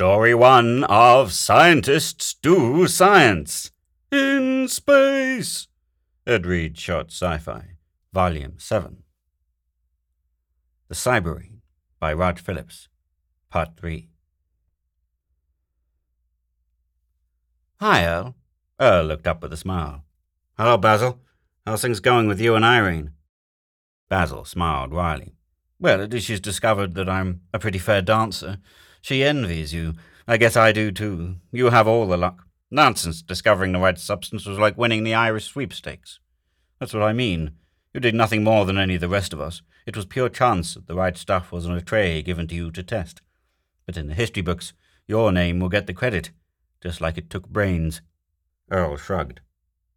Story one of Scientists Do Science in Space. EdReads Short Sci Fi, Volume 7. The Cyberene by Rod Phillips, Part 3. Hi, Earl. Earl looked up with a smile. Hello, Basil. How's things going with you and Irene? Basil smiled wryly. Well, at least she's discovered that I'm a pretty fair dancer. She envies you. I guess I do too. You have all the luck. Nonsense. Discovering the right substance was like winning the Irish sweepstakes. That's what I mean. You did nothing more than any of the rest of us. It was pure chance that the right stuff was on a tray given to you to test. But in the history books, your name will get the credit, just like it took brains. Earl shrugged.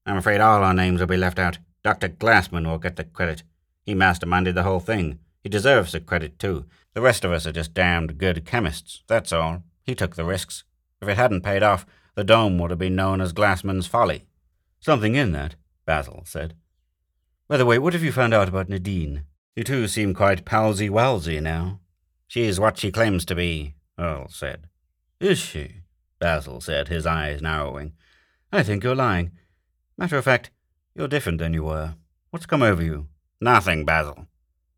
I'm afraid all our names will be left out. Dr. Glassman will get the credit. He masterminded the whole thing. He deserves the credit, too. The rest of us are just damned good chemists, that's all. He took the risks. If it hadn't paid off, the dome would have been known as Glassman's Folly. Something in that, Basil said. By the way, what have you found out about Nadine? You two seem quite palsy-walsy now. She's what she claims to be, Earl said. Is she? Basil said, his eyes narrowing. I think you're lying. Matter of fact, you're different than you were. What's come over you? Nothing, Basil.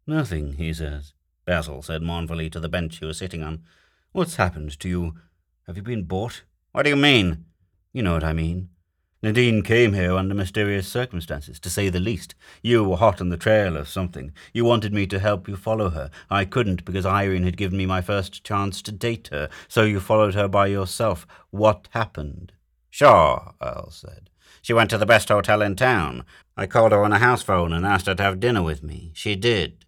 Nothing, he says. Basil said mournfully to the bench he was sitting on. What's happened to you? Have you been bought? What do you mean? You know what I mean. Nadine came here under mysterious circumstances, to say the least. You were hot on the trail of something. You wanted me to help you follow her. I couldn't because Irene had given me my first chance to date her, so you followed her by yourself. What happened? Sure, Earl said. She went to the best hotel in town. I called her on a house phone and asked her to have dinner with me. She did.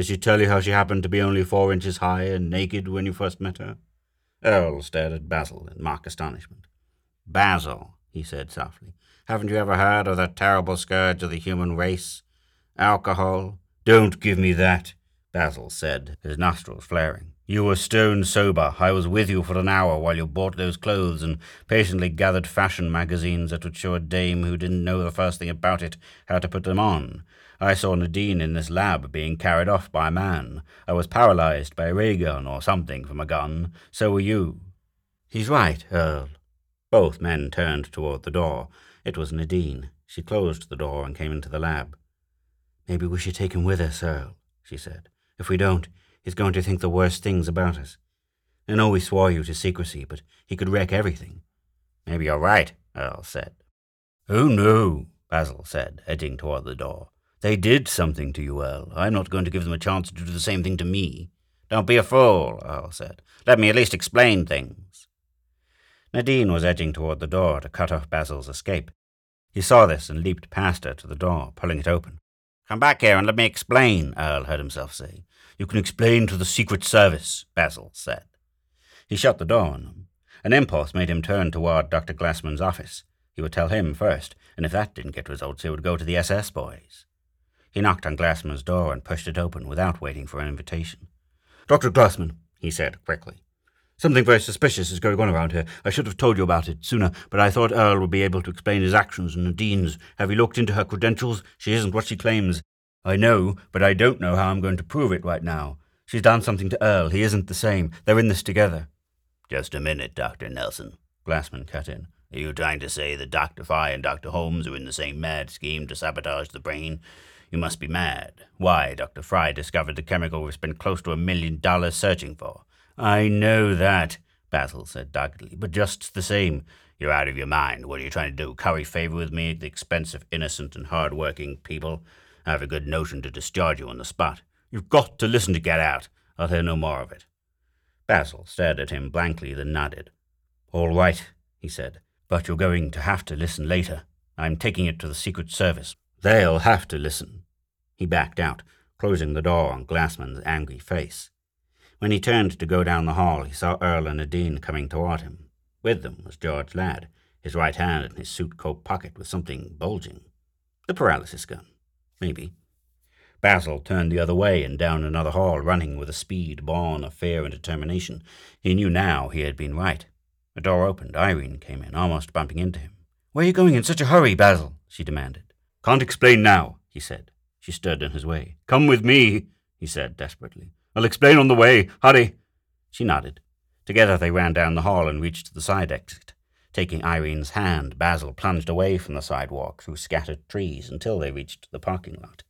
Did she tell you how she happened to be only four inches high and naked when you first met her? Earl stared at Basil in mock astonishment. Basil, he said softly, haven't you ever heard of the terrible scourge of the human race? Alcohol? Don't give me that, Basil said, his nostrils flaring. You were stone sober. I was with you for an hour while you bought those clothes and patiently gathered fashion magazines that would show a dame who didn't know the first thing about it how to put them on. I saw Nadine in this lab being carried off by a man. I was paralyzed by a ray gun or something from a gun. So were you. He's right, Earl. Both men turned toward the door. It was Nadine. She closed the door and came into the lab. Maybe we should take him with us, Earl, she said. If we don't, he's going to think the worst things about us. I know we swore you to secrecy, but he could wreck everything. Maybe you're right, Earl said. Oh, no, Basil said, edging toward the door. They did something to you, Earl. I'm not going to give them a chance to do the same thing to me. Don't be a fool, Earl said. Let me at least explain things. Nadine was edging toward the door to cut off Basil's escape. He saw this and leaped past her to the door, pulling it open. Come back here and let me explain, Earl heard himself say. You can explain to the Secret Service, Basil said. He shut the door on them. An impulse made him turn toward Dr. Glassman's office. He would tell him first, and if that didn't get results, he would go to the SS boys. He knocked on Glassman's door and pushed it open without waiting for an invitation. Dr. Glassman, he said quickly. Something very suspicious is going on around here. I should have told you about it sooner, but I thought Earl would be able to explain his actions and Nadine's. Have you looked into her credentials? She isn't what she claims. I know, but I don't know how I'm going to prove it right now. She's done something to Earl. He isn't the same. They're in this together. Just a minute, Dr. Nelson. Glassman cut in. Are you trying to say that Dr. Fry and Dr. Holmes are in the same mad scheme to sabotage the brain? You must be mad. Why, Dr. Fry discovered the chemical we've spent close to a million dollars searching for. I know that, Basil said doggedly, but just the same, you're out of your mind. What are you trying to do? Curry favor with me at the expense of innocent and hard-working people? I have a good notion to discharge you on the spot. You've got to listen to get out. I'll hear no more of it. Basil stared at him blankly, then nodded. All right, he said, but you're going to have to listen later. I'm taking it to the Secret Service. They'll have to listen. He backed out, closing the door on Glassman's angry face. When he turned to go down the hall, he saw Earl and Nadine coming toward him. With them was George Ladd, his right hand in his suit coat pocket with something bulging. The paralysis gun. Maybe. Basil turned the other way and down another hall, running with a speed born of fear and determination. He knew now he had been right. A door opened. Irene came in, almost bumping into him. Where are you going in such a hurry, Basil? she demanded. Can't explain now, he said. She stood in his way. Come with me, he said desperately. I'll explain on the way. Hurry. She nodded. Together they ran down the hall and reached the side exit. Taking Irene's hand, Basil plunged away from the sidewalk through scattered trees until they reached the parking lot.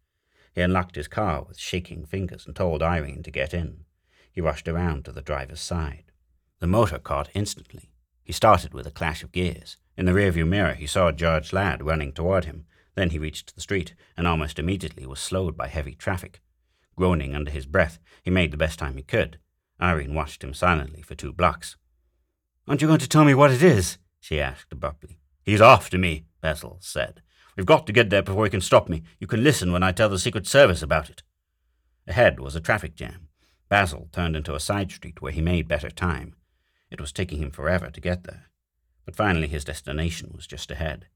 He unlocked his car with shaking fingers and told Irene to get in. He rushed around to the driver's side. The motor caught instantly. He started with a clash of gears. In the rearview mirror, he saw George Ladd running toward him. Then he reached the street, and almost immediately was slowed by heavy traffic. Groaning under his breath, he made the best time he could. Irene watched him silently for two blocks. Aren't you going to tell me what it is? she asked abruptly. He's after me, Basil said. We've got to get there before he can stop me. You can listen when I tell the Secret Service about it. Ahead was a traffic jam. Basil turned into a side street where he made better time. It was taking him forever to get there. But finally his destination was just ahead.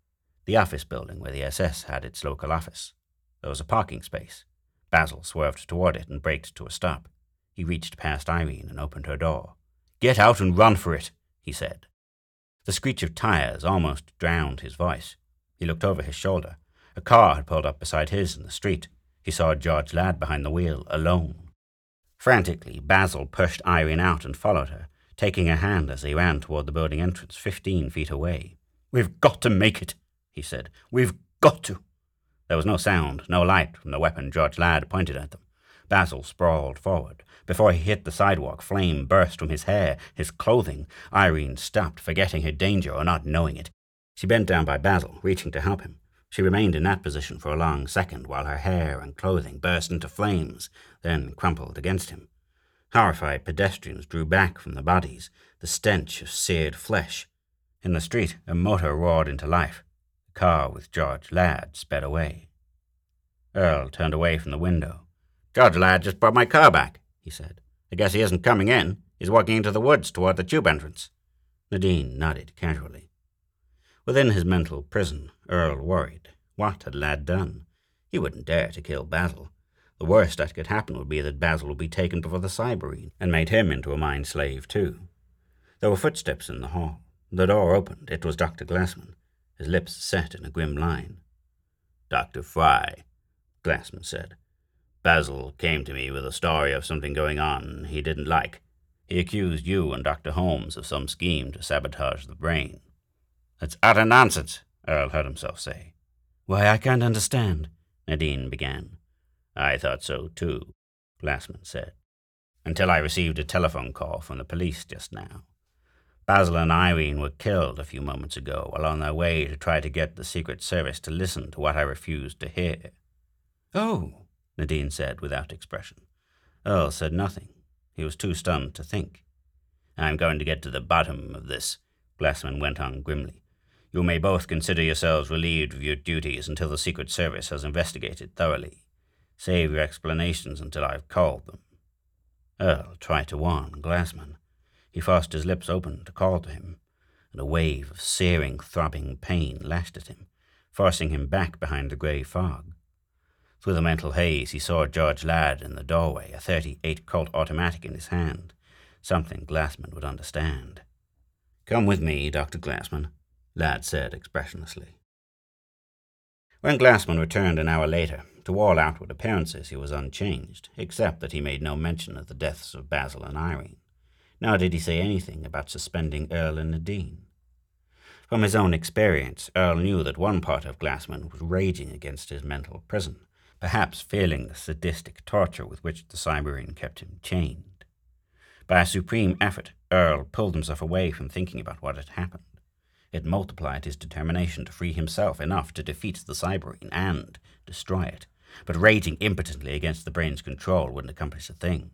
The office building where the SS had its local office. There was a parking space. Basil swerved toward it and braked to a stop. He reached past Irene and opened her door. Get out and run for it, he said. The screech of tires almost drowned his voice. He looked over his shoulder. A car had pulled up beside his in the street. He saw George Ladd behind the wheel, alone. Frantically, Basil pushed Irene out and followed her, taking her hand as they ran toward the building entrance, fifteen feet away. We've got to make it, he said. We've got to. There was no sound, no light from the weapon George Ladd pointed at them. Basil sprawled forward. Before he hit the sidewalk, flame burst from his hair, his clothing. Irene stopped, forgetting her danger or not knowing it. She bent down by Basil, reaching to help him. She remained in that position for a long second while her hair and clothing burst into flames, then crumpled against him. Horrified pedestrians drew back from the bodies, the stench of seared flesh. In the street, a motor roared into life. Car with George Ladd sped away. Earl turned away from the window. George Ladd just brought my car back, he said. I guess he isn't coming in. He's walking into the woods toward the tube entrance. Nadine nodded casually. Within his mental prison, Earl worried. What had Ladd done? He wouldn't dare to kill Basil. The worst that could happen would be that Basil would be taken before the Cyberene and made him into a mind slave, too. There were footsteps in the hall. The door opened. It was Dr. Glassman, his lips set in a grim line. Dr. Fry, Glassman said. Basil came to me with a story of something going on he didn't like. He accused you and Dr. Holmes of some scheme to sabotage the brain. That's utter nonsense, Earl heard himself say. Why, I can't understand, Nadine began. I thought so, too, Glassman said, until I received a telephone call from the police just now. Basil and Irene were killed a few moments ago while on their way to try to get the Secret Service to listen to what I refused to hear. Oh, Nadine said without expression. Earl said nothing. He was too stunned to think. I'm going to get to the bottom of this, Glassman went on grimly. You may both consider yourselves relieved of your duties until the Secret Service has investigated thoroughly. Save your explanations until I've called them. Earl tried to warn Glassman. He forced his lips open to call to him, and a wave of searing, throbbing pain lashed at him, forcing him back behind the grey fog. Through the mental haze, he saw George Ladd in the doorway, a 38 Colt automatic in his hand, something Glassman would understand. Come with me, Dr. Glassman, Ladd said expressionlessly. When Glassman returned an hour later, to all outward appearances he was unchanged, except that he made no mention of the deaths of Basil and Irene. Nor did he say anything about suspending Earl and Nadine. From his own experience, Earl knew that one part of Glassman was raging against his mental prison, perhaps feeling the sadistic torture with which the Cyberene kept him chained. By a supreme effort, Earl pulled himself away from thinking about what had happened. It multiplied his determination to free himself enough to defeat the Cyberene and destroy it. But raging impotently against the brain's control wouldn't accomplish a thing.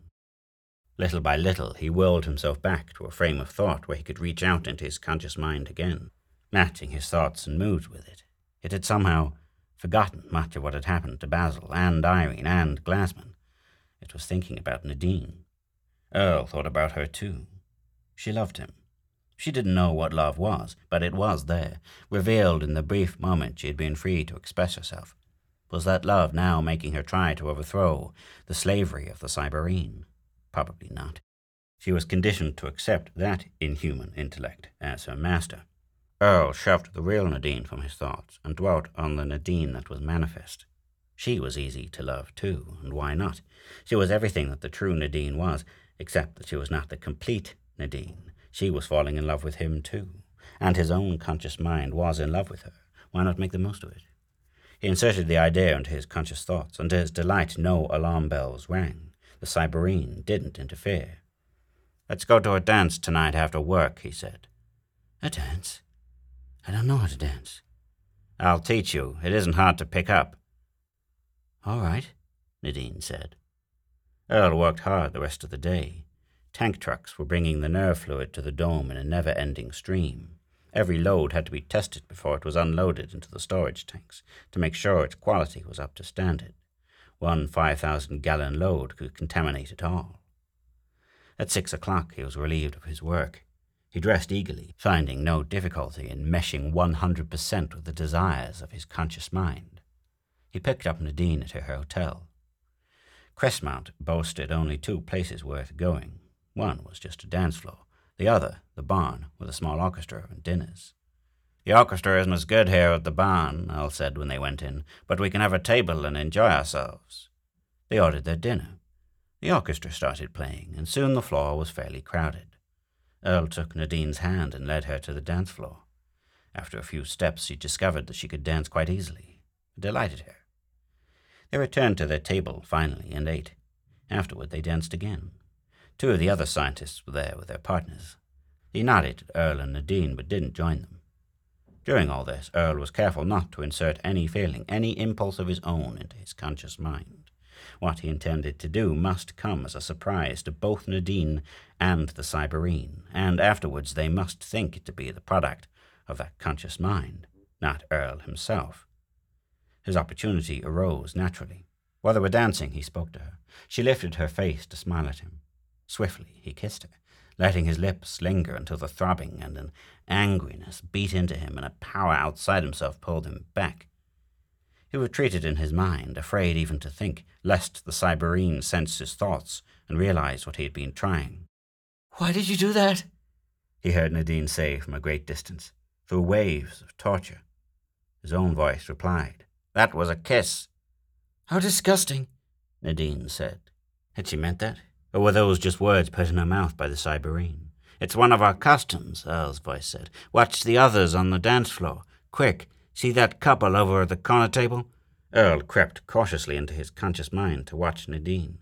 Little by little, he whirled himself back to a frame of thought where he could reach out into his conscious mind again, matching his thoughts and moods with it. It had somehow forgotten much of what had happened to Basil and Irene and Glassman. It was thinking about Nadine. Earl thought about her too. She loved him. She didn't know what love was, but it was there, revealed in the brief moment she had been free to express herself. Was that love now making her try to overthrow the slavery of the Cyberene? Probably not. She was conditioned to accept that inhuman intellect as her master. Earl shoved the real Nadine from his thoughts and dwelt on the Nadine that was manifest. She was easy to love, too, and why not? She was everything that the true Nadine was, except that she was not the complete Nadine. She was falling in love with him too, and his own conscious mind was in love with her. Why not make the most of it? He inserted the idea into his conscious thoughts, and to his delight no alarm bells rang. The Cyberene didn't interfere. Let's go to a dance tonight after work, he said. A dance? I don't know how to dance. I'll teach you. It isn't hard to pick up. All right, Nadine said. Earl worked hard the rest of the day. Tank trucks were bringing the nerve fluid to the dome in a never ending stream. Every load had to be tested before it was unloaded into the storage tanks to make sure its quality was up to standard. One 5,000 gallon load could contaminate it all. At six o'clock, he was relieved of his work. He dressed eagerly, finding no difficulty in meshing 100% with the desires of his conscious mind. He picked up Nadine at her hotel. Crestmount boasted only two places worth going. One was just a dance floor, the other, the barn, with a small orchestra and dinners. The orchestra isn't as good here at the barn, Earl said when they went in, but we can have a table and enjoy ourselves. They ordered their dinner. The orchestra started playing, and soon the floor was fairly crowded. Earl took Nadine's hand and led her to the dance floor. After a few steps, she discovered that she could dance quite easily. It delighted her. They returned to their table, finally, and ate. Afterward, they danced again. Two of the other scientists were there with their partners. He nodded at Earl and Nadine, but didn't join them. During all this, Earl was careful not to insert any feeling, any impulse of his own into his conscious mind. What he intended to do must come as a surprise to both Nadine and the Cyberene, and afterwards they must think it to be the product of that conscious mind, not Earl himself. His opportunity arose naturally. While they were dancing, he spoke to her. She lifted her face to smile at him. Swiftly, he kissed her, letting his lips linger until the throbbing and an angriness beat into him and a power outside himself pulled him back. He retreated in his mind, afraid even to think, lest the Cyberene sense his thoughts and realize what he had been trying. Why did you do that? He heard Nadine say from a great distance, through waves of torture. His own voice replied, That was a kiss. How disgusting, Nadine said. Had she meant that? Or were those just words put in her mouth by the Cyberene? It's one of our customs, Earl's voice said. Watch the others on the dance floor. Quick, See that couple over at the corner table? Earl crept cautiously into his conscious mind to watch Nadine.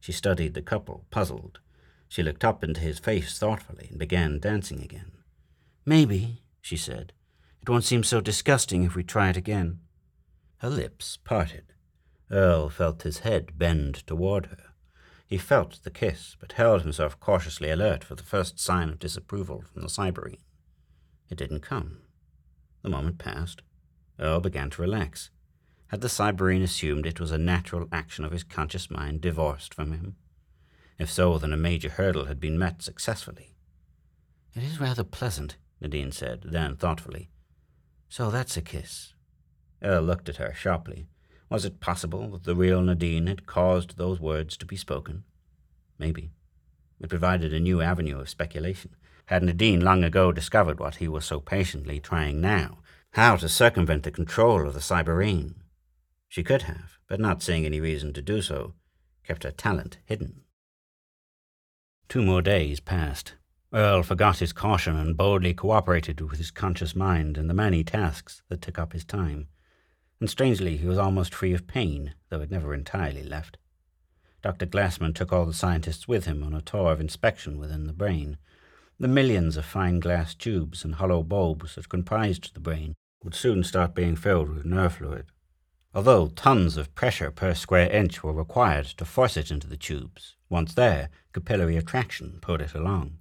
She studied the couple, puzzled. She looked up into his face thoughtfully and began dancing again. Maybe, she said, it won't seem so disgusting if we try it again. Her lips parted. Earl felt his head bend toward her. He felt the kiss, but held himself cautiously alert for the first sign of disapproval from the Cyberene. It didn't come. The moment passed. Earl began to relax. Had the Cyberene assumed it was a natural action of his conscious mind divorced from him? If so, then a major hurdle had been met successfully. It is rather pleasant, Nadine said, then thoughtfully. So that's a kiss. Earl looked at her sharply. Was it possible that the real Nadine had caused those words to be spoken? Maybe. It provided a new avenue of speculation. Had Nadine long ago discovered what he was so patiently trying now, how to circumvent the control of the Cyberene. She could have, but not seeing any reason to do so, kept her talent hidden. Two more days passed. Earl forgot his caution and boldly cooperated with his conscious mind in the many tasks that took up his time. And strangely, he was almost free of pain, though it never entirely left. Dr. Glassman took all the scientists with him on a tour of inspection within the brain. The millions of fine glass tubes and hollow bulbs that comprised the brain would soon start being filled with nerve fluid. Although tons of pressure per square inch were required to force it into the tubes, once there, capillary attraction pulled it along.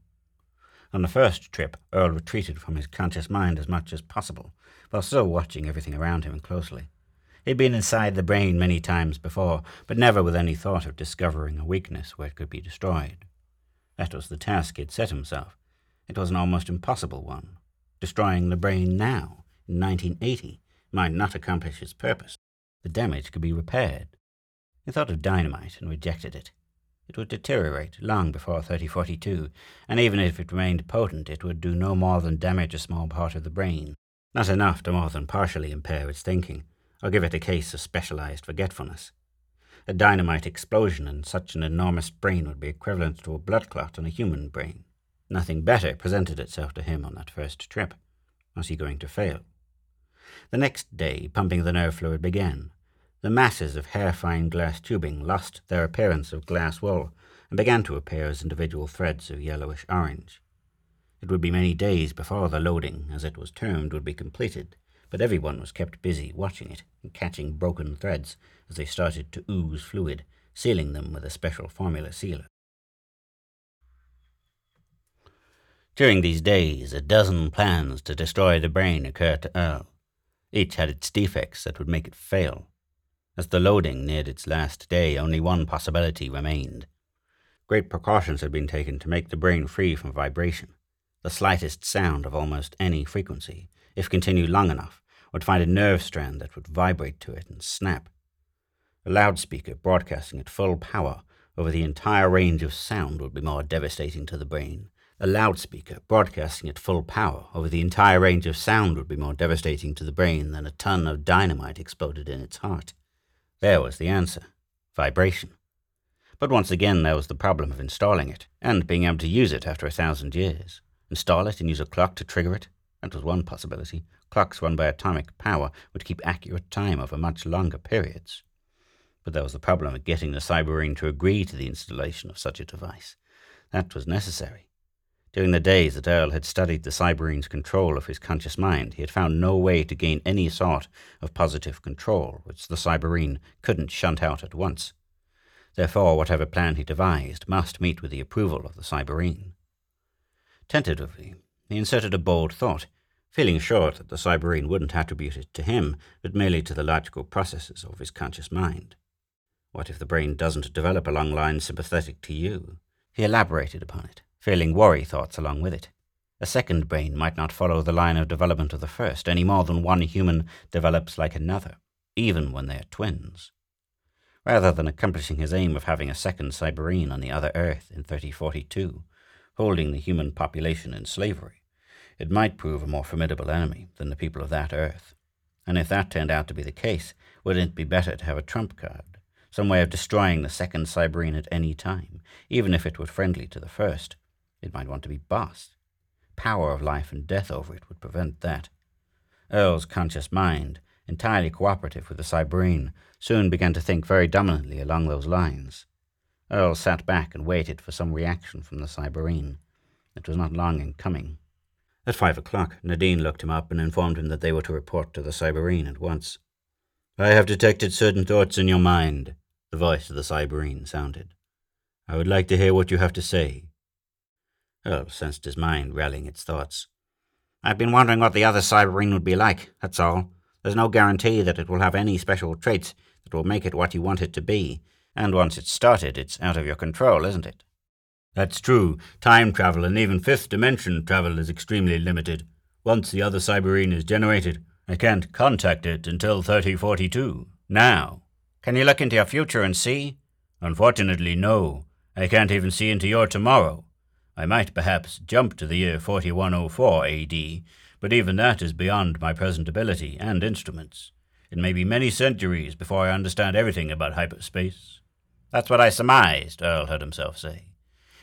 On the first trip, Earl retreated from his conscious mind as much as possible, while still watching everything around him closely. He'd been inside the brain many times before, but never with any thought of discovering a weakness where it could be destroyed. That was the task he'd set himself. It was an almost impossible one. Destroying the brain now in 1980 might not accomplish its purpose. The damage could be repaired. He thought of dynamite and rejected it. It would deteriorate long before 3042, and even if it remained potent, it would do no more than damage a small part of the brain, not enough to more than partially impair its thinking, or give it a case of specialized forgetfulness. A dynamite explosion in such an enormous brain would be equivalent to a blood clot in a human brain. Nothing better presented itself to him on that first trip. Was he going to fail? The next day, pumping the nerve fluid began. The masses of hair-fine glass tubing lost their appearance of glass wool and began to appear as individual threads of yellowish orange. It would be many days before the loading, as it was termed, would be completed, but everyone was kept busy watching it and catching broken threads as they started to ooze fluid, sealing them with a special formula sealer. During these days, a dozen plans to destroy the brain occurred to Earl. Each had its defects that would make it fail. As the loading neared its last day, only one possibility remained. Great precautions had been taken to make the brain free from vibration. The slightest sound of almost any frequency, if continued long enough, would find a nerve strand that would vibrate to it and snap. A loudspeaker broadcasting at full power over the entire range of sound would be more devastating to the brain. A loudspeaker broadcasting at full power over the entire range of sound would be more devastating to the brain than a ton of dynamite exploded in its heart. There was the answer vibration. But once again, there was the problem of installing it, and being able to use it after a thousand years. Install it and use a clock to trigger it? That was one possibility. Clocks run by atomic power would keep accurate time over much longer periods. But there was the problem of getting the Cyberene to agree to the installation of such a device. That was necessary. During the days that Earl had studied the Cyberene's control of his conscious mind, he had found no way to gain any sort of positive control, which the Cyberene couldn't shunt out at once. Therefore, whatever plan he devised must meet with the approval of the Cyberene. Tentatively, he inserted a bold thought, feeling sure that the Cyberene wouldn't attribute it to him, but merely to the logical processes of his conscious mind. What if the brain doesn't develop along lines sympathetic to you? He elaborated upon it, feeling worry thoughts along with it. A second brain might not follow the line of development of the first any more than one human develops like another, even when they are twins. Rather than accomplishing his aim of having a second Cyberene on the other Earth in 3042, holding the human population in slavery, it might prove a more formidable enemy than the people of that Earth. And if that turned out to be the case, wouldn't it be better to have a trump card? some way of destroying the second Cyberene at any time, even if it were friendly to the first. It might want to be boss. Power of life and death over it would prevent that. Earl's conscious mind, entirely cooperative with the Cyberene, soon began to think very dominantly along those lines. Earl sat back and waited for some reaction from the Cyberene. It was not long in coming. At five o'clock, Nadine looked him up and informed him that they were to report to the Cyberene at once. I have detected certain thoughts in your mind, the voice of the Cyberene sounded. I would like to hear what you have to say. Earl sensed his mind rallying its thoughts. I've been wondering what the other Cyberene would be like, that's all. There's no guarantee that it will have any special traits that will make it what you want it to be, and once it's started, it's out of your control, isn't it? That's true. Time travel and even fifth dimension travel is extremely limited. Once the other Cyberene is generated, I can't contact it until 3042. Now. Can you look into your future and see? Unfortunately, no. I can't even see into your tomorrow. I might perhaps jump to the year 4104 AD, but even that is beyond my present ability and instruments. It may be many centuries before I understand everything about hyperspace. That's what I surmised, Earl heard himself say.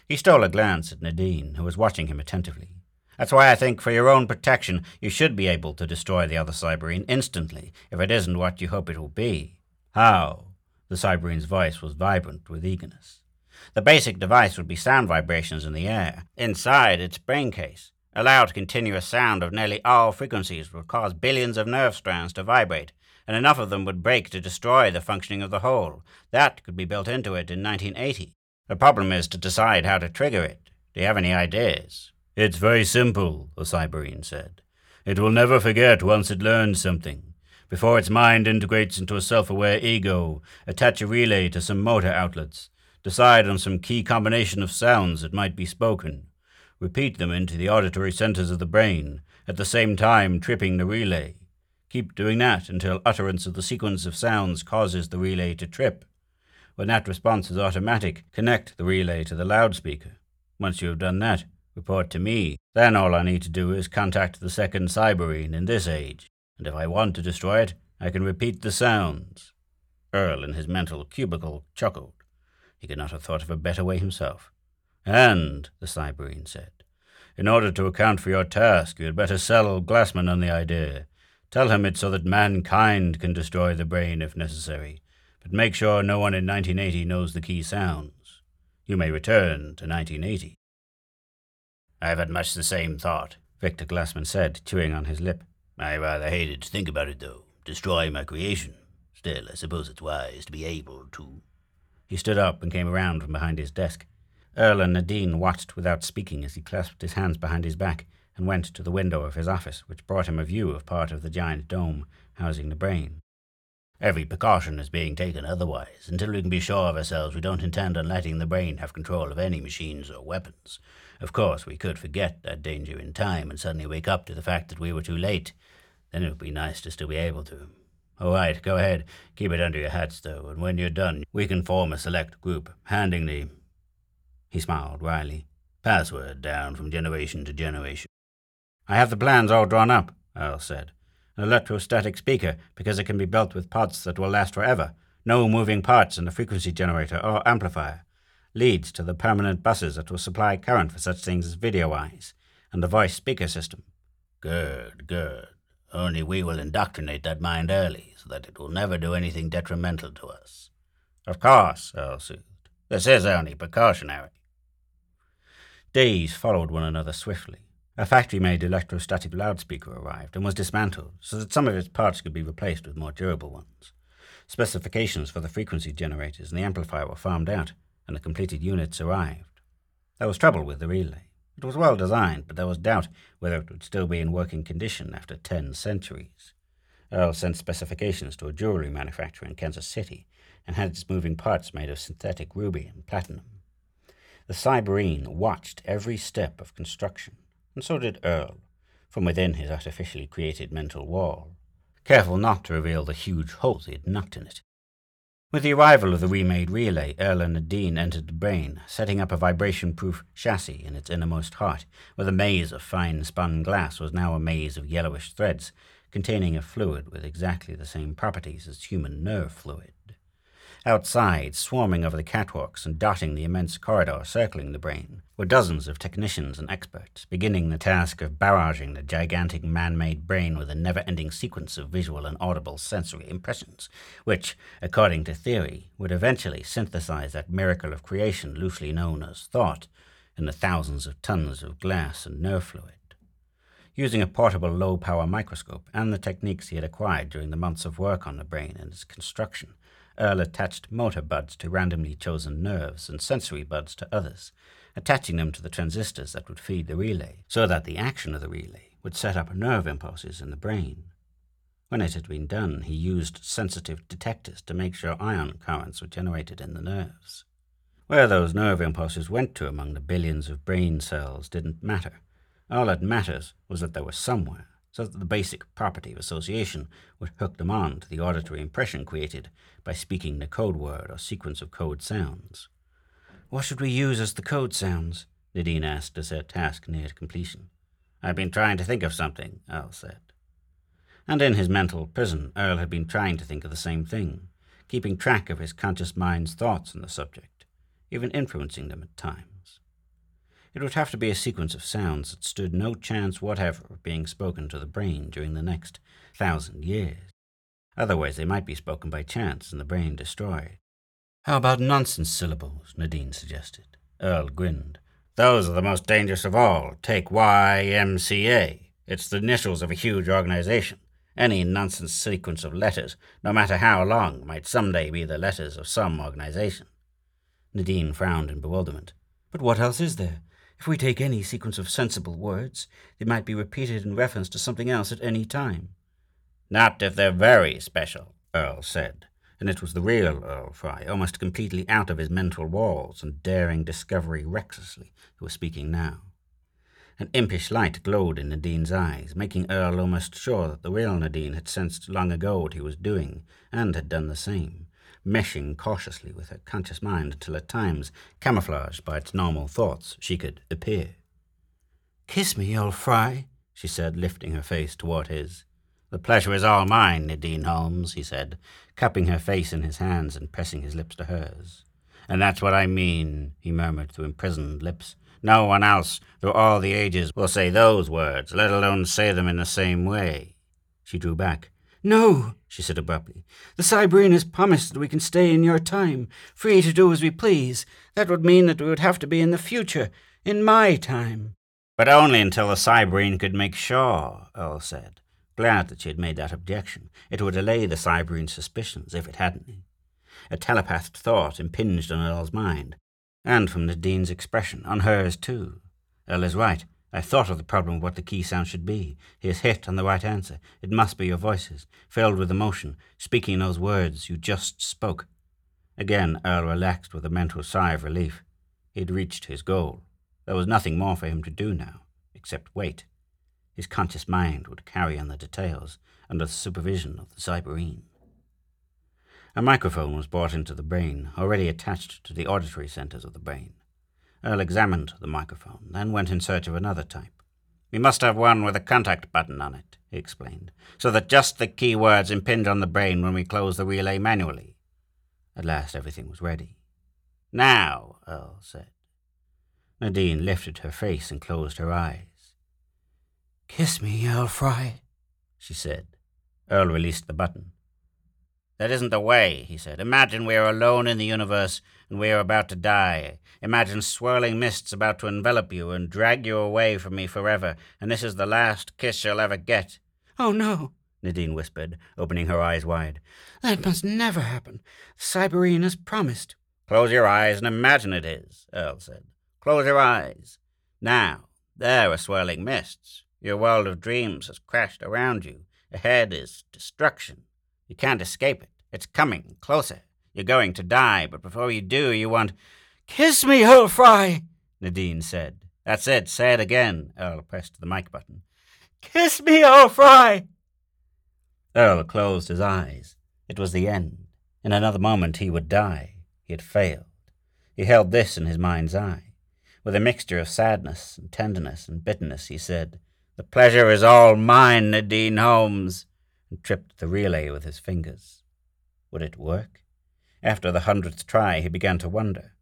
He stole a glance at Nadine, who was watching him attentively. That's why I think, for your own protection, you should be able to destroy the other Cyberene instantly, if it isn't what you hope it will be. How? The Cyberene's voice was vibrant with eagerness. The basic device would be sound vibrations in the air, inside its brain case. A loud, continuous sound of nearly all frequencies would cause billions of nerve strands to vibrate, and enough of them would break to destroy the functioning of the whole. That could be built into it in 1980. The problem is to decide how to trigger it. Do you have any ideas? It's very simple, the Cyberene said. It will never forget once it learns something. Before its mind integrates into a self aware ego, attach a relay to some motor outlets. Decide on some key combination of sounds that might be spoken. Repeat them into the auditory centers of the brain, at the same time tripping the relay. Keep doing that until utterance of the sequence of sounds causes the relay to trip. When that response is automatic, connect the relay to the loudspeaker. Once you have done that, report to me. Then all I need to do is contact the second Cyberene in this age and if I want to destroy it, I can repeat the sounds. Earl, in his mental cubicle, chuckled. He could not have thought of a better way himself. And, the Cyberene said, In order to account for your task, you had better sell Glassman on the idea. Tell him it's so that mankind can destroy the brain if necessary, but make sure no one in 1980 knows the key sounds. You may return to 1980. I've had much the same thought, Victor Glassman said, chewing on his lip. I rather hated to think about it, though. Destroy my creation. Still, I suppose it's wise to be able to. He stood up and came around from behind his desk. Earl and Nadine watched without speaking as he clasped his hands behind his back and went to the window of his office, which brought him a view of part of the giant dome housing the brain. Every precaution is being taken otherwise, until we can be sure of ourselves we don't intend on letting the brain have control of any machines or weapons. Of course, we could forget that danger in time and suddenly wake up to the fact that we were too late. Then it would be nice to still be able to. All right, go ahead. Keep it under your hats, though, and when you're done, we can form a select group, handing the he smiled wryly. Password down from generation to generation. I have the plans all drawn up, Earl said. An electrostatic speaker, because it can be built with parts that will last forever. No moving parts in the frequency generator or amplifier. Leads to the permanent buses that will supply current for such things as video eyes, and the voice speaker system. Good, good. Only we will indoctrinate that mind early, so that it will never do anything detrimental to us. Of course, Earl soothed. This is only precautionary. Days followed one another swiftly. A factory made electrostatic loudspeaker arrived and was dismantled so that some of its parts could be replaced with more durable ones. Specifications for the frequency generators and the amplifier were farmed out, and the completed units arrived. There was trouble with the relay. It was well designed, but there was doubt whether it would still be in working condition after ten centuries. Earl sent specifications to a jewelry manufacturer in Kansas City and had its moving parts made of synthetic ruby and platinum. The Cyberine watched every step of construction, and so did Earl, from within his artificially created mental wall, careful not to reveal the huge holes he had knocked in it. With the arrival of the remade relay, Earl and Nadine entered the brain, setting up a vibration-proof chassis in its innermost heart, where the maze of fine spun glass was now a maze of yellowish threads, containing a fluid with exactly the same properties as human nerve fluid. Outside, swarming over the catwalks and dotting the immense corridor circling the brain, were dozens of technicians and experts, beginning the task of barraging the gigantic man-made brain with a never-ending sequence of visual and audible sensory impressions, which, according to theory, would eventually synthesize that miracle of creation loosely known as thought in the thousands of tons of glass and nerve fluid. Using a portable low-power microscope and the techniques he had acquired during the months of work on the brain and its construction, Earl attached motor buds to randomly chosen nerves and sensory buds to others, attaching them to the transistors that would feed the relay, so that the action of the relay would set up nerve impulses in the brain. When it had been done, he used sensitive detectors to make sure ion currents were generated in the nerves. Where those nerve impulses went to among the billions of brain cells didn't matter. All that matters was that they were somewhere, so that the basic property of association would hook them on to the auditory impression created by speaking the code word or sequence of code sounds. What should we use as the code sounds? Nadine asked as her task neared completion. I've been trying to think of something, Earl said. And in his mental prison, Earl had been trying to think of the same thing, keeping track of his conscious mind's thoughts on the subject, even influencing them at times. It would have to be a sequence of sounds that stood no chance whatever of being spoken to the brain during the next thousand years. Otherwise, they might be spoken by chance and the brain destroyed. How about nonsense syllables? Nadine suggested. Earl grinned. Those are the most dangerous of all. Take YMCA. It's the initials of a huge organization. Any nonsense sequence of letters, no matter how long, might someday be the letters of some organization. Nadine frowned in bewilderment. But what else is there? If we take any sequence of sensible words, they might be repeated in reference to something else at any time. Not if they're very special, Earl said, and it was the real Earl Fry, almost completely out of his mental walls and daring discovery recklessly, who was speaking now. An impish light glowed in Nadine's eyes, making Earl almost sure that the real Nadine had sensed long ago what he was doing, and had done the same meshing cautiously with her conscious mind until at times, camouflaged by its normal thoughts, she could appear. Kiss me, Earl Fry, she said, lifting her face toward his. The pleasure is all mine, Nadine Holmes, he said, cupping her face in his hands and pressing his lips to hers. And that's what I mean, he murmured through imprisoned lips. No one else, through all the ages, will say those words, let alone say them in the same way. She drew back. No, she said abruptly. The Cyberene has promised that we can stay in your time, free to do as we please. That would mean that we would have to be in the future, in my time. But only until the Cyberene could make sure, Earl said, glad that she had made that objection. It would allay the Cyberene's suspicions, if it hadn't. A telepathed thought impinged on Earl's mind, and from Nadine's expression, on hers too. Earl is right. I thought of the problem what the key sound should be. He has hit on the right answer. It must be your voices, filled with emotion, speaking those words you just spoke. Again, Earl relaxed with a mental sigh of relief. He had reached his goal. There was nothing more for him to do now, except wait. His conscious mind would carry on the details under the supervision of the Cyberene. A microphone was brought into the brain, already attached to the auditory centers of the brain. Earl examined the microphone, then went in search of another type. We must have one with a contact button on it, he explained, so that just the key words impinge on the brain when we close the relay manually. At last everything was ready. Now, Earl said. Nadine lifted her face and closed her eyes. Kiss me, Earl Fry, she said. Earl released the button. That isn't the way, he said. Imagine we are alone in the universe and we are about to die. Imagine swirling mists about to envelop you and drag you away from me forever, and this is the last kiss you'll ever get. Oh, no, Nadine whispered, opening her eyes wide. That must never happen. Cyberene has promised. Close your eyes and imagine it is, Earl said. Close your eyes. Now, there are swirling mists. Your world of dreams has crashed around you. Ahead is destruction. You can't escape it. It's coming closer. You're going to die, but before you do, you want. Kiss me, Earl Fry, Nadine said. That's it. Say it again. Earl pressed the mic button. Kiss me, Earl Fry. Earl closed his eyes. It was the end. In another moment he would die. He had failed. He held this in his mind's eye. With a mixture of sadness and tenderness and bitterness, he said, The pleasure is all mine, Nadine Holmes and tripped the relay with his fingers. Would it work? After the hundredth try, he began to wonder.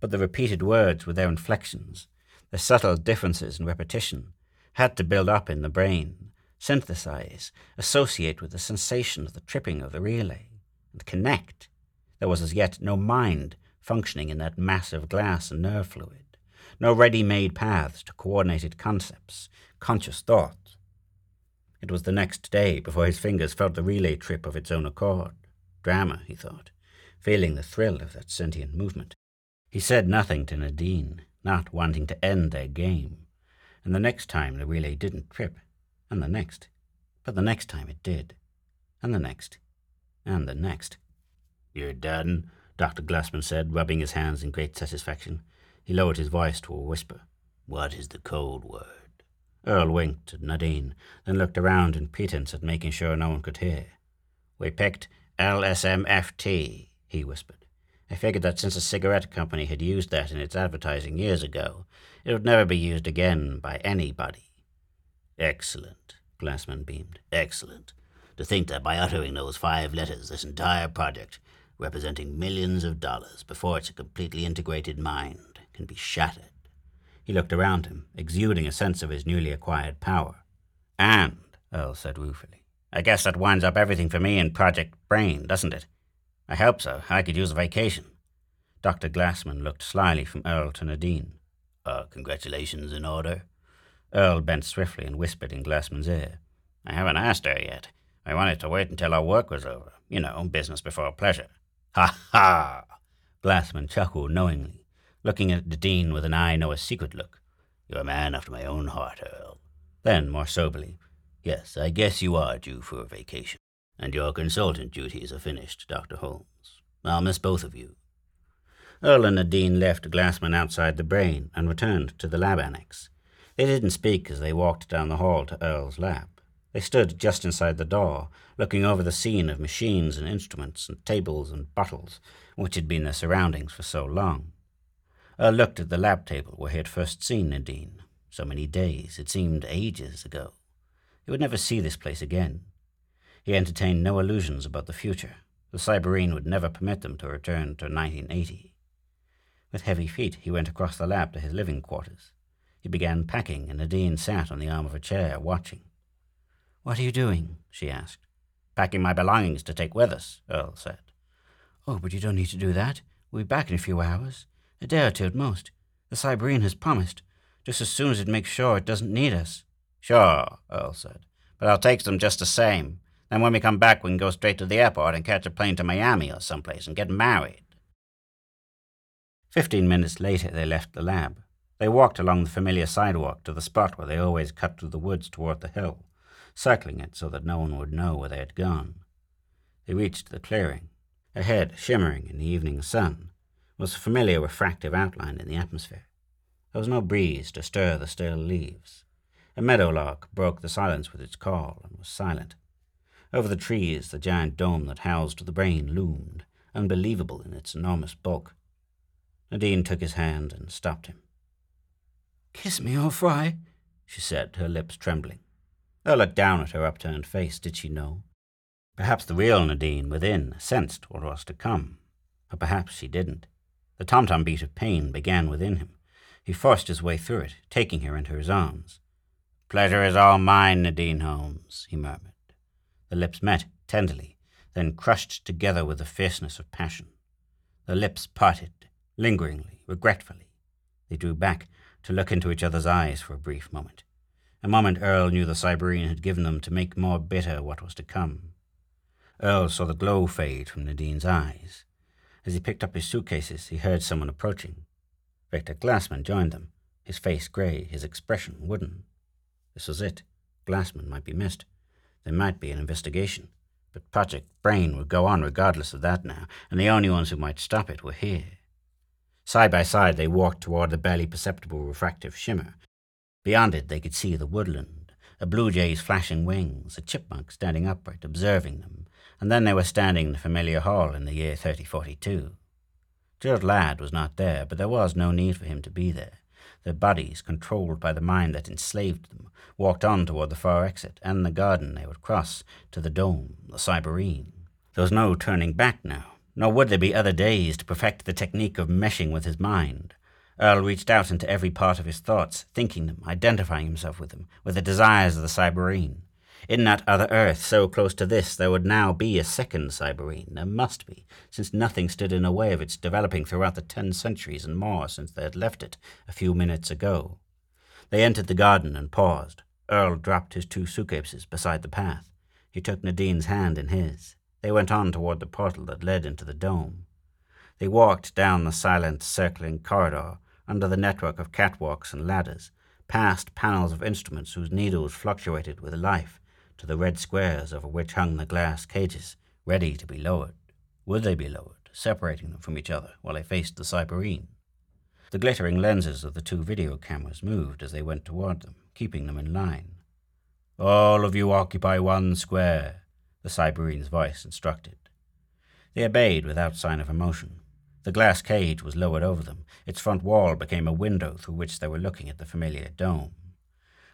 But the repeated words with their inflections, the subtle differences in repetition, had to build up in the brain, synthesize, associate with the sensation of the tripping of the relay, and connect. There was as yet no mind functioning in that mass of glass and nerve fluid, no ready made paths to coordinated concepts, conscious thought it was the next day before his fingers felt the relay trip of its own accord. Drama, he thought, feeling the thrill of that sentient movement. He said nothing to Nadine, not wanting to end their game. And the next time the relay didn't trip, and the next. But the next time it did. And the next. And the next. You're done, Dr. Glassman said, rubbing his hands in great satisfaction. He lowered his voice to a whisper. What is the code word? Earl winked at Nadine, then looked around in pretense at making sure no one could hear. We picked LSMFT, he whispered. I figured that since a cigarette company had used that in its advertising years ago, it would never be used again by anybody. Excellent, Glassman beamed. Excellent. To think that by uttering those five letters, this entire project, representing millions of dollars before it's a completely integrated mind, can be shattered. He looked around him, exuding a sense of his newly acquired power. And, Earl said ruefully, I guess that winds up everything for me in Project Brain, doesn't it? I hope so. I could use a vacation. Dr. Glassman looked slyly from Earl to Nadine. Uh, congratulations in order? Earl bent swiftly and whispered in Glassman's ear. I haven't asked her yet. I wanted to wait until our work was over. You know, business before pleasure. Ha ha! Glassman chuckled knowingly looking at Dean with an I know a secret look. You're a man after my own heart, Earl. Then, more soberly, Yes, I guess you are due for a vacation. And your consultant duties are finished, Dr. Holmes. I'll miss both of you. Earl and Nadine left Glassman outside the brain and returned to the lab annex. They didn't speak as they walked down the hall to Earl's lab. They stood just inside the door, looking over the scene of machines and instruments and tables and bottles, which had been their surroundings for so long. Earl looked at the lab table where he had first seen Nadine. So many days, it seemed ages ago. He would never see this place again. He entertained no illusions about the future. The Cyberene would never permit them to return to 1980. With heavy feet, he went across the lab to his living quarters. He began packing, and Nadine sat on the arm of a chair, watching. What are you doing? she asked. Packing my belongings to take with us, Earl said. Oh, but you don't need to do that. We'll be back in a few hours. A day or two at most. The Cyberene has promised, just as soon as it makes sure it doesn't need us. Sure, Earl said. But I'll take them just the same. Then when we come back, we can go straight to the airport and catch a plane to Miami or someplace and get married. Fifteen minutes later, they left the lab. They walked along the familiar sidewalk to the spot where they always cut through the woods toward the hill, circling it so that no one would know where they had gone. They reached the clearing. Ahead, shimmering in the evening sun, was a familiar refractive outline in the atmosphere. There was no breeze to stir the still leaves. A meadowlark broke the silence with its call and was silent. Over the trees, the giant dome that housed the brain loomed, unbelievable in its enormous bulk. Nadine took his hand and stopped him. Kiss me, Earl Fry, she said, her lips trembling. Earl looked down at her upturned face. Did she know? Perhaps the real Nadine within sensed what was to come, or perhaps she didn't. The tom-tom beat of pain began within him. He forced his way through it, taking her into his arms. Pleasure is all mine, Nadine Holmes, he murmured. The lips met tenderly, then crushed together with the fierceness of passion. The lips parted, lingeringly, regretfully. They drew back to look into each other's eyes for a brief moment. A moment Earl knew the Cyberene had given them to make more bitter what was to come. Earl saw the glow fade from Nadine's eyes. As he picked up his suitcases, he heard someone approaching. Victor Glassman joined them, his face grey, his expression wooden. This was it. Glassman might be missed. There might be an investigation. But Project Brain would go on regardless of that now, and the only ones who might stop it were here. Side by side, they walked toward the barely perceptible refractive shimmer. Beyond it, they could see the woodland, a blue jay's flashing wings, a chipmunk standing upright, observing them, and then they were standing in the familiar hall in the year 3042. Gerald Ladd was not there, but there was no need for him to be there. Their bodies, controlled by the mind that enslaved them, walked on toward the far exit and the garden they would cross to the dome, the Cyberene. There was no turning back now nor would there be other days to perfect the technique of meshing with his mind. Earl reached out into every part of his thoughts, thinking them, identifying himself with them, with the desires of the Cyberene. In that other Earth, so close to this, there would now be a second Cyberene. There must be, since nothing stood in the way of its developing throughout the ten centuries and more since they had left it a few minutes ago. They entered the garden and paused. Earl dropped his two suitcases beside the path. He took Nadine's hand in his. They went on toward the portal that led into the dome. They walked down the silent, circling corridor, under the network of catwalks and ladders, past panels of instruments whose needles fluctuated with life, to the red squares over which hung the glass cages, ready to be lowered. Would they be lowered, separating them from each other while they faced the Cyberene? The glittering lenses of the two video cameras moved as they went toward them, keeping them in line. All of you occupy one square, the Cyberene's voice instructed. They obeyed without sign of emotion. The glass cage was lowered over them. Its front wall became a window through which they were looking at the familiar dome.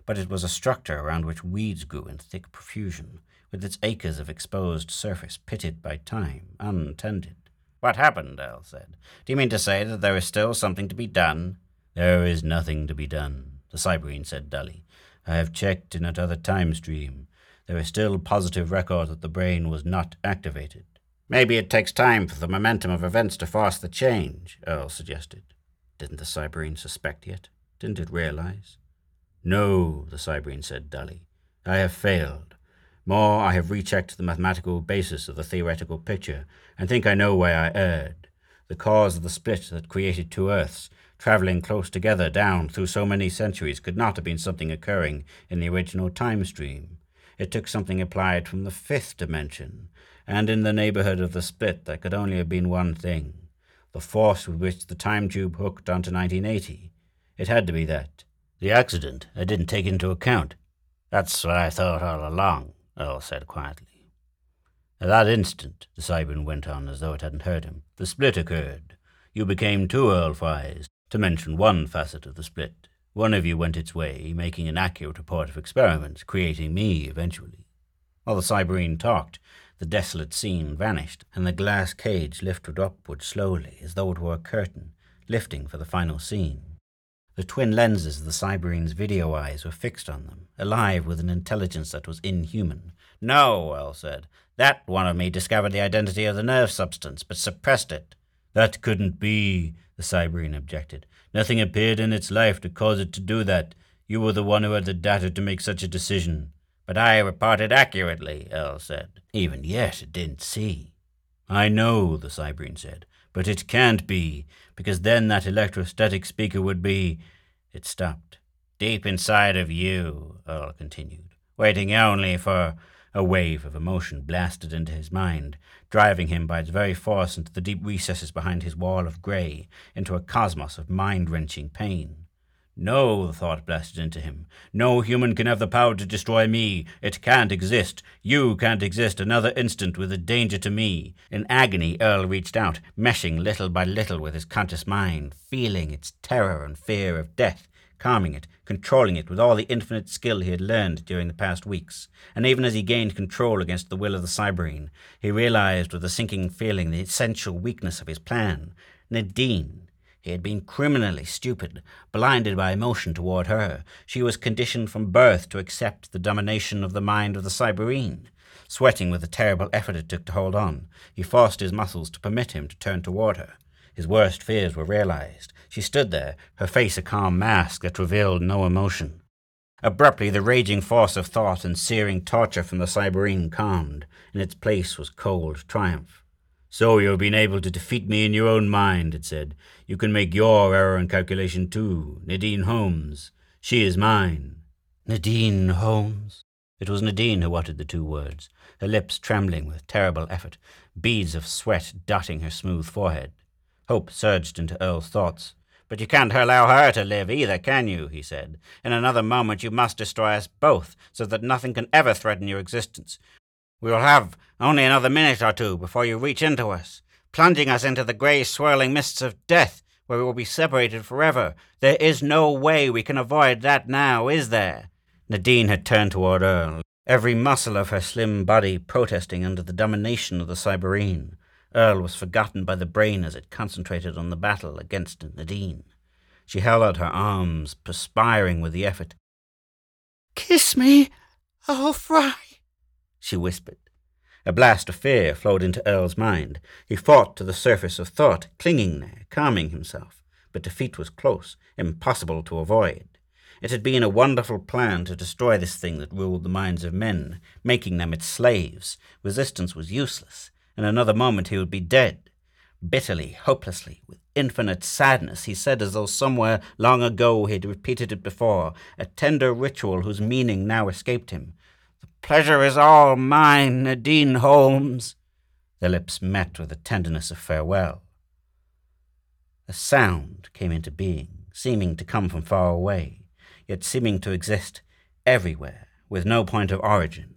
But it was a structure around which weeds grew in thick profusion, with its acres of exposed surface pitted by time, untended. What happened? Earl said. Do you mean to say that there is still something to be done? There is nothing to be done, the Cyberene said dully. I have checked in at other time stream there is still positive record that the brain was not activated. Maybe it takes time for the momentum of events to force the change, Earl suggested. Didn't the Cyberene suspect yet? Didn't it realize? No, the Cyberene said dully. I have failed. More, I have rechecked the mathematical basis of the theoretical picture, and think I know where I erred. The cause of the split that created two Earths, traveling close together down through so many centuries, could not have been something occurring in the original time stream. It took something applied from the fifth dimension, and in the neighborhood of the split there could only have been one thing the force with which the time tube hooked onto 1980. It had to be that. The accident I didn't take into account. That's what I thought all along, Earl said quietly. At that instant, the Cyberene went on as though it hadn't heard him, the split occurred. You became two Earl Frys, to mention one facet of the split. One of you went its way, making an accurate report of experiments, creating me eventually. While the Cyberine talked, the desolate scene vanished, and the glass cage lifted upward slowly, as though it were a curtain, lifting for the final scene. The twin lenses of the Cyberene's video eyes were fixed on them, alive with an intelligence that was inhuman. No, Earl said. That one of me discovered the identity of the nerve substance, but suppressed it. That couldn't be, the Cyberene objected. Nothing appeared in its life to cause it to do that. You were the one who had the data to make such a decision. But I reported accurately, Earl said. Even yet, it didn't see. I know, the Cyberene said, but it can't be, because then that electrostatic speaker would be. It stopped. Deep inside of you, Earl continued, waiting only for. A wave of emotion blasted into his mind, driving him by its very force into the deep recesses behind his wall of grey, into a cosmos of mind wrenching pain. No, the thought blasted into him. No human can have the power to destroy me. It can't exist. You can't exist another instant with a danger to me. In agony, Earl reached out, meshing little by little with his conscious mind, feeling its terror and fear of death, calming it, controlling it with all the infinite skill he had learned during the past weeks. And even as he gained control against the will of the Cyberene, he realized with a sinking feeling the essential weakness of his plan. Nadine, he had been criminally stupid, blinded by emotion toward her. She was conditioned from birth to accept the domination of the mind of the Cyberene. Sweating with the terrible effort it took to hold on, he forced his muscles to permit him to turn toward her. His worst fears were realized. She stood there, her face a calm mask that revealed no emotion. Abruptly, the raging force of thought and searing torture from the Cyberene calmed. In its place was cold triumph. So you have been able to defeat me in your own mind, it said. You can make your error in calculation too. Nadine Holmes. She is mine. Nadine Holmes. It was Nadine who uttered the two words, her lips trembling with terrible effort, beads of sweat dotting her smooth forehead. Hope surged into Earl's thoughts. But you can't allow her to live either, can you? he said. In another moment you must destroy us both, so that nothing can ever threaten your existence. We will have only another minute or two before you reach into us, plunging us into the grey swirling mists of death, where we will be separated forever. There is no way we can avoid that now, is there? Nadine had turned toward Earl, every muscle of her slim body protesting under the domination of the Cyberene. Earl was forgotten by the brain as it concentrated on the battle against Nadine. She held out her arms, perspiring with the effort. Kiss me, Earl Fry she whispered. A blast of fear flowed into Earl's mind. He fought to the surface of thought, clinging there, calming himself. But defeat was close, impossible to avoid. It had been a wonderful plan to destroy this thing that ruled the minds of men, making them its slaves. Resistance was useless. In another moment he would be dead. Bitterly, hopelessly, with infinite sadness, he said as though somewhere long ago he had repeated it before, a tender ritual whose meaning now escaped him. Pleasure is all mine, Nadine Holmes. Their lips met with the tenderness of farewell. A sound came into being, seeming to come from far away, yet seeming to exist everywhere, with no point of origin.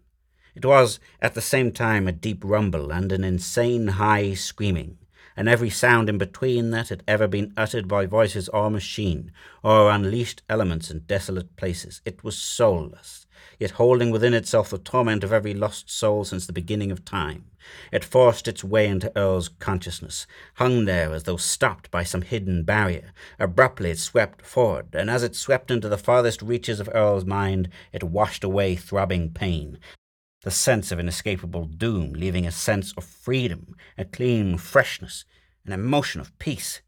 It was, at the same time, a deep rumble and an insane high screaming, and every sound in between that had ever been uttered by voices or machine, or unleashed elements in desolate places. It was soulless, yet holding within itself the torment of every lost soul since the beginning of time. It forced its way into Earl's consciousness, hung there as though stopped by some hidden barrier. Abruptly it swept forward, and as it swept into the farthest reaches of Earl's mind, it washed away throbbing pain, the sense of inescapable doom, leaving a sense of freedom, a clean freshness, an emotion of peace.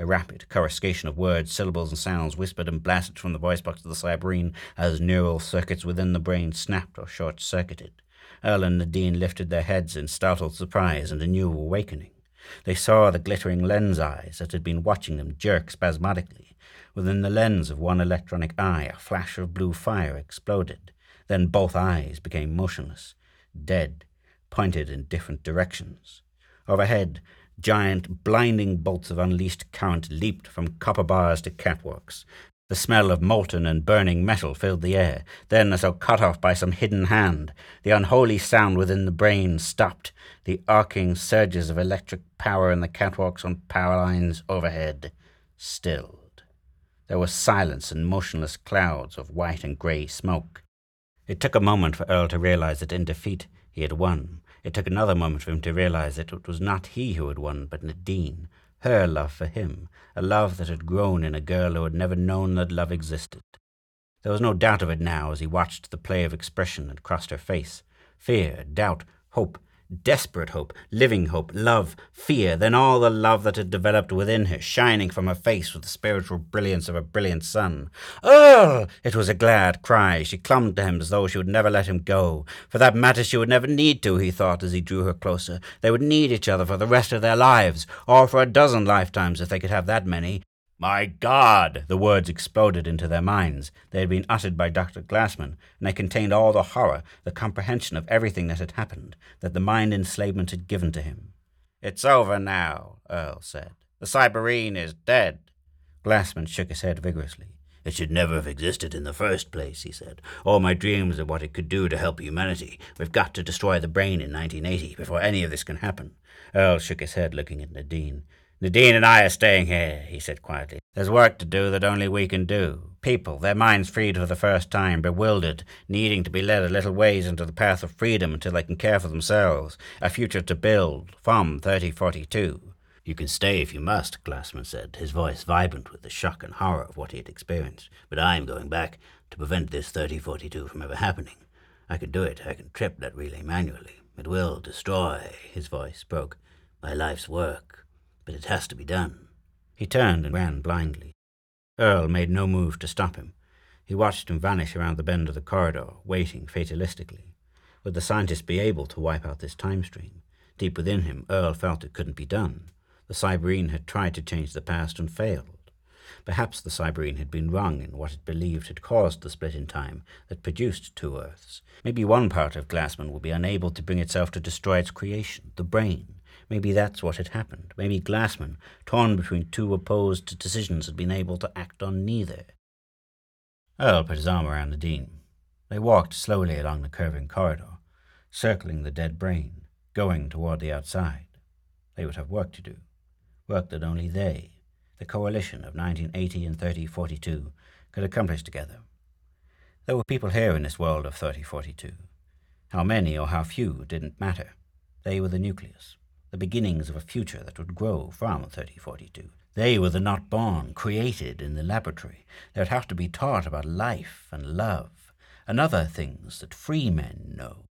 A rapid coruscation of words, syllables, and sounds whispered and blasted from the voice box of the Cyberene as neural circuits within the brain snapped or short circuited. Earl and Nadine lifted their heads in startled surprise and a new awakening. They saw the glittering lens eyes that had been watching them jerk spasmodically. Within the lens of one electronic eye, a flash of blue fire exploded. Then both eyes became motionless, dead, pointed in different directions. Overhead, Giant, blinding bolts of unleashed current leaped from copper bars to catwalks. The smell of molten and burning metal filled the air. Then, as though cut off by some hidden hand, the unholy sound within the brain stopped. The arcing surges of electric power in the catwalks on power lines overhead stilled. There was silence and motionless clouds of white and grey smoke. It took a moment for Earl to realize that in defeat he had won. It took another moment for him to realize that it was not he who had won, but Nadine, her love for him, a love that had grown in a girl who had never known that love existed. There was no doubt of it now as he watched the play of expression that crossed her face. Fear, doubt, hope, desperate hope, living hope, love, fear, then all the love that had developed within her, shining from her face with the spiritual brilliance of a brilliant sun. Earl! It was a glad cry. She clung to him as though she would never let him go. For that matter, she would never need to, he thought as he drew her closer. They would need each other for the rest of their lives, or for a dozen lifetimes if they could have that many. My God! The words exploded into their minds. They had been uttered by Dr. Glassman, and they contained all the horror, the comprehension of everything that had happened, that the mind enslavement had given to him. It's over now, Earl said. The Cyberene is dead. Glassman shook his head vigorously. It should never have existed in the first place, he said. All my dreams of what it could do to help humanity. We've got to destroy the brain in 1980 before any of this can happen. Earl shook his head, looking at Nadine. Nadine and I are staying here, he said quietly. There's work to do that only we can do. People, their minds freed for the first time, bewildered, needing to be led a little ways into the path of freedom until they can care for themselves. A future to build from 3042. You can stay if you must, Glassman said, his voice vibrant with the shock and horror of what he had experienced. But I'm going back to prevent this 3042 from ever happening. I can do it. I can trip that relay manually. It will destroy, his voice broke, my life's work but it has to be done. He turned and ran blindly. Earl made no move to stop him. He watched him vanish around the bend of the corridor, waiting fatalistically. Would the scientist be able to wipe out this time stream? Deep within him, Earl felt it couldn't be done. The Cyberene had tried to change the past and failed. Perhaps the Cyberene had been wrong in what it believed had caused the split in time that produced two Earths. Maybe one part of Glassman would be unable to bring itself to destroy its creation, the brain. Maybe that's what had happened. Maybe Glassman, torn between two opposed decisions, had been able to act on neither. Earl put his arm around Nadine. They walked slowly along the curving corridor, circling the dead brain, going toward the outside. They would have work to do, work that only they, the coalition of 1980 and 3042, could accomplish together. There were people here in this world of 3042. How many or how few didn't matter. They were the nucleus the beginnings of a future that would grow from 3042. They were the not born, created in the laboratory. They would have to be taught about life and love and other things that free men know.